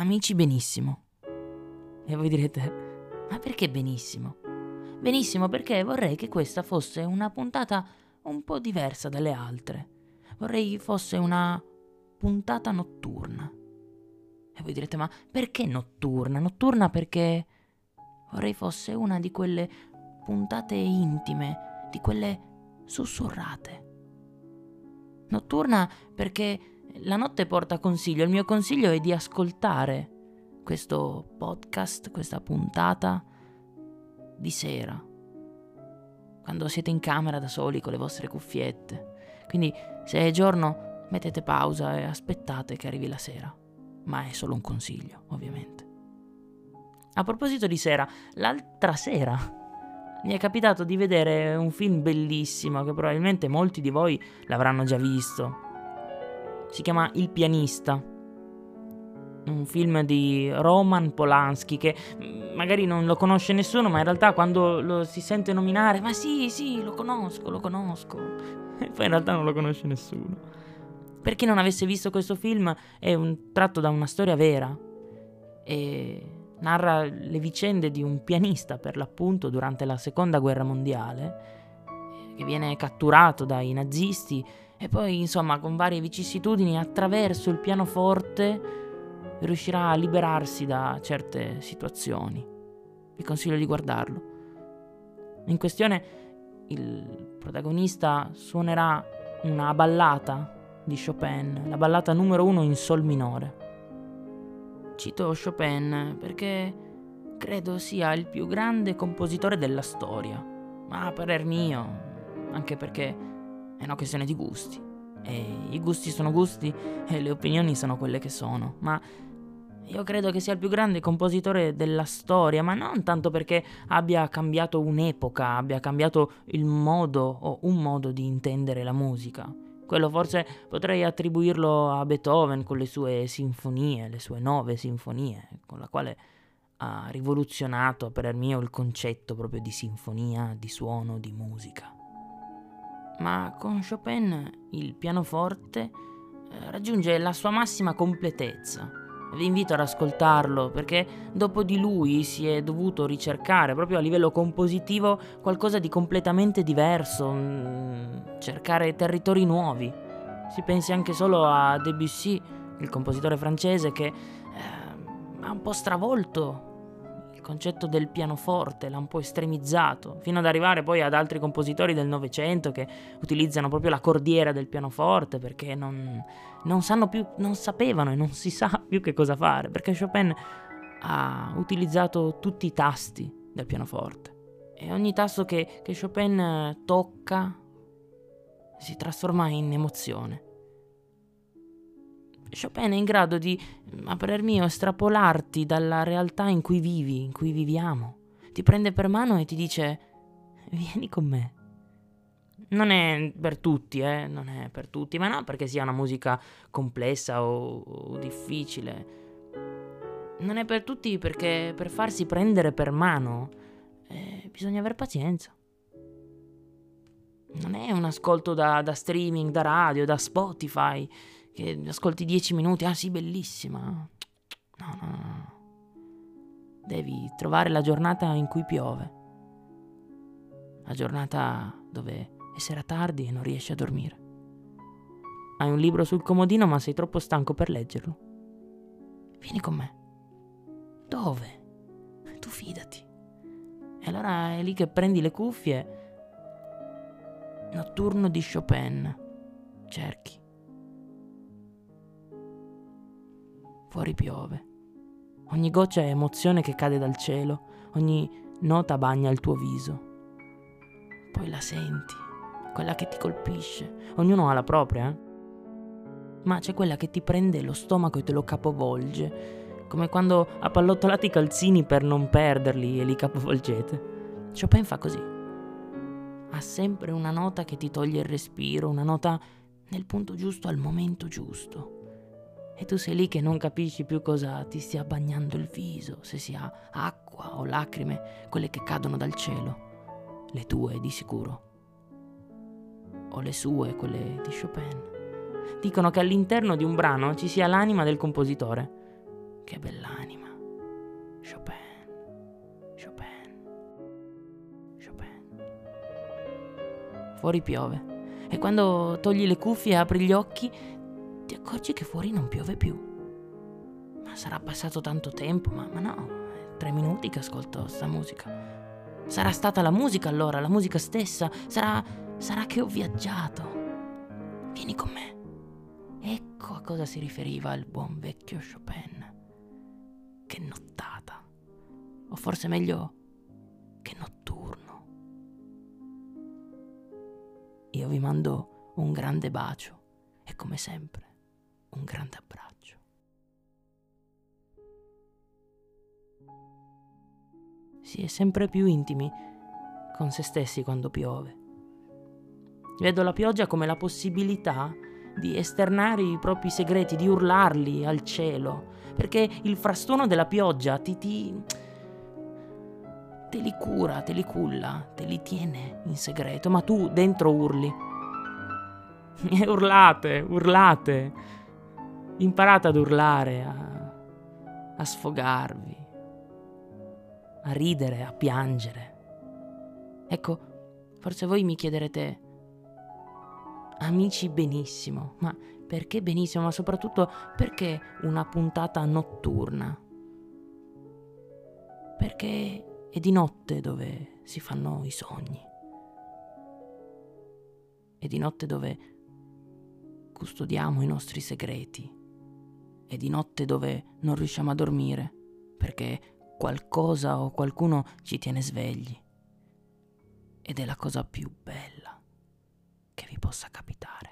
amici benissimo. E voi direte, ma perché benissimo? Benissimo perché vorrei che questa fosse una puntata un po' diversa dalle altre. Vorrei fosse una puntata notturna. E voi direte, ma perché notturna? Notturna perché vorrei fosse una di quelle puntate intime, di quelle sussurrate. Notturna perché la notte porta consiglio, il mio consiglio è di ascoltare questo podcast, questa puntata di sera, quando siete in camera da soli con le vostre cuffiette. Quindi se è giorno mettete pausa e aspettate che arrivi la sera, ma è solo un consiglio, ovviamente. A proposito di sera, l'altra sera mi è capitato di vedere un film bellissimo che probabilmente molti di voi l'avranno già visto. Si chiama Il pianista. Un film di Roman Polanski che magari non lo conosce nessuno, ma in realtà quando lo si sente nominare, ma sì, sì, lo conosco, lo conosco. E poi in realtà non lo conosce nessuno. Per chi non avesse visto questo film, è un, tratto da una storia vera. E narra le vicende di un pianista, per l'appunto, durante la seconda guerra mondiale, che viene catturato dai nazisti e poi, insomma, con varie vicissitudini, attraverso il pianoforte riuscirà a liberarsi da certe situazioni. Vi consiglio di guardarlo. In questione il protagonista suonerà una ballata di Chopin, la ballata numero uno in sol minore. Cito Chopin perché credo sia il più grande compositore della storia, ma a parer mio, anche perché è una questione di gusti. E i gusti sono gusti e le opinioni sono quelle che sono, ma io credo che sia il più grande compositore della storia, ma non tanto perché abbia cambiato un'epoca, abbia cambiato il modo o un modo di intendere la musica. Quello forse potrei attribuirlo a Beethoven con le sue sinfonie, le sue nove sinfonie, con la quale ha rivoluzionato per il mio il concetto proprio di sinfonia, di suono, di musica. Ma con Chopin il pianoforte eh, raggiunge la sua massima completezza vi invito ad ascoltarlo perché dopo di lui si è dovuto ricercare proprio a livello compositivo qualcosa di completamente diverso, mm, cercare territori nuovi. Si pensi anche solo a Debussy, il compositore francese che eh, ha un po' stravolto concetto del pianoforte, l'ha un po' estremizzato, fino ad arrivare poi ad altri compositori del Novecento che utilizzano proprio la cordiera del pianoforte perché non, non sanno più, non sapevano e non si sa più che cosa fare, perché Chopin ha utilizzato tutti i tasti del pianoforte e ogni tasto che, che Chopin tocca si trasforma in emozione. Chopin è in grado di, a parer mio, estrapolarti dalla realtà in cui vivi, in cui viviamo. Ti prende per mano e ti dice, vieni con me. Non è per tutti, eh, non è per tutti, ma no perché sia una musica complessa o, o difficile. Non è per tutti perché per farsi prendere per mano eh, bisogna avere pazienza. Non è un ascolto da, da streaming, da radio, da Spotify che ascolti 10 minuti, ah sì, bellissima. No, no, no. Devi trovare la giornata in cui piove. La giornata dove è sera tardi e non riesci a dormire. Hai un libro sul comodino ma sei troppo stanco per leggerlo. Vieni con me. Dove? Tu fidati. E allora è lì che prendi le cuffie. Notturno di Chopin. Cerchi. Fuori piove. Ogni goccia è emozione che cade dal cielo, ogni nota bagna il tuo viso. Poi la senti, quella che ti colpisce. Ognuno ha la propria, eh? Ma c'è quella che ti prende lo stomaco e te lo capovolge, come quando appallottolate i calzini per non perderli e li capovolgete. Chopin fa così. Ha sempre una nota che ti toglie il respiro, una nota nel punto giusto al momento giusto e tu sei lì che non capisci più cosa ti stia bagnando il viso, se sia acqua o lacrime, quelle che cadono dal cielo, le tue di sicuro, o le sue, quelle di Chopin. Dicono che all'interno di un brano ci sia l'anima del compositore. che bell'anima. Chopin, Chopin, Chopin. Fuori piove e quando togli le cuffie e apri gli occhi ti accorgi che fuori non piove più. Ma sarà passato tanto tempo, ma, ma no, è tre minuti che ascolto sta musica. Sarà stata la musica allora, la musica stessa, sarà, sarà che ho viaggiato. Vieni con me. Ecco a cosa si riferiva il buon vecchio Chopin. Che nottata. O forse meglio, che notturno. Io vi mando un grande bacio e come sempre un grande abbraccio. Si è sempre più intimi con se stessi quando piove. Vedo la pioggia come la possibilità di esternare i propri segreti, di urlarli al cielo, perché il frastuono della pioggia ti, ti te li cura, te li culla, te li tiene in segreto, ma tu dentro urli. E urlate, urlate. Imparate ad urlare, a, a sfogarvi, a ridere, a piangere. Ecco, forse voi mi chiederete, amici benissimo, ma perché benissimo, ma soprattutto perché una puntata notturna? Perché è di notte dove si fanno i sogni. È di notte dove custodiamo i nostri segreti. È di notte dove non riusciamo a dormire perché qualcosa o qualcuno ci tiene svegli. Ed è la cosa più bella che vi possa capitare.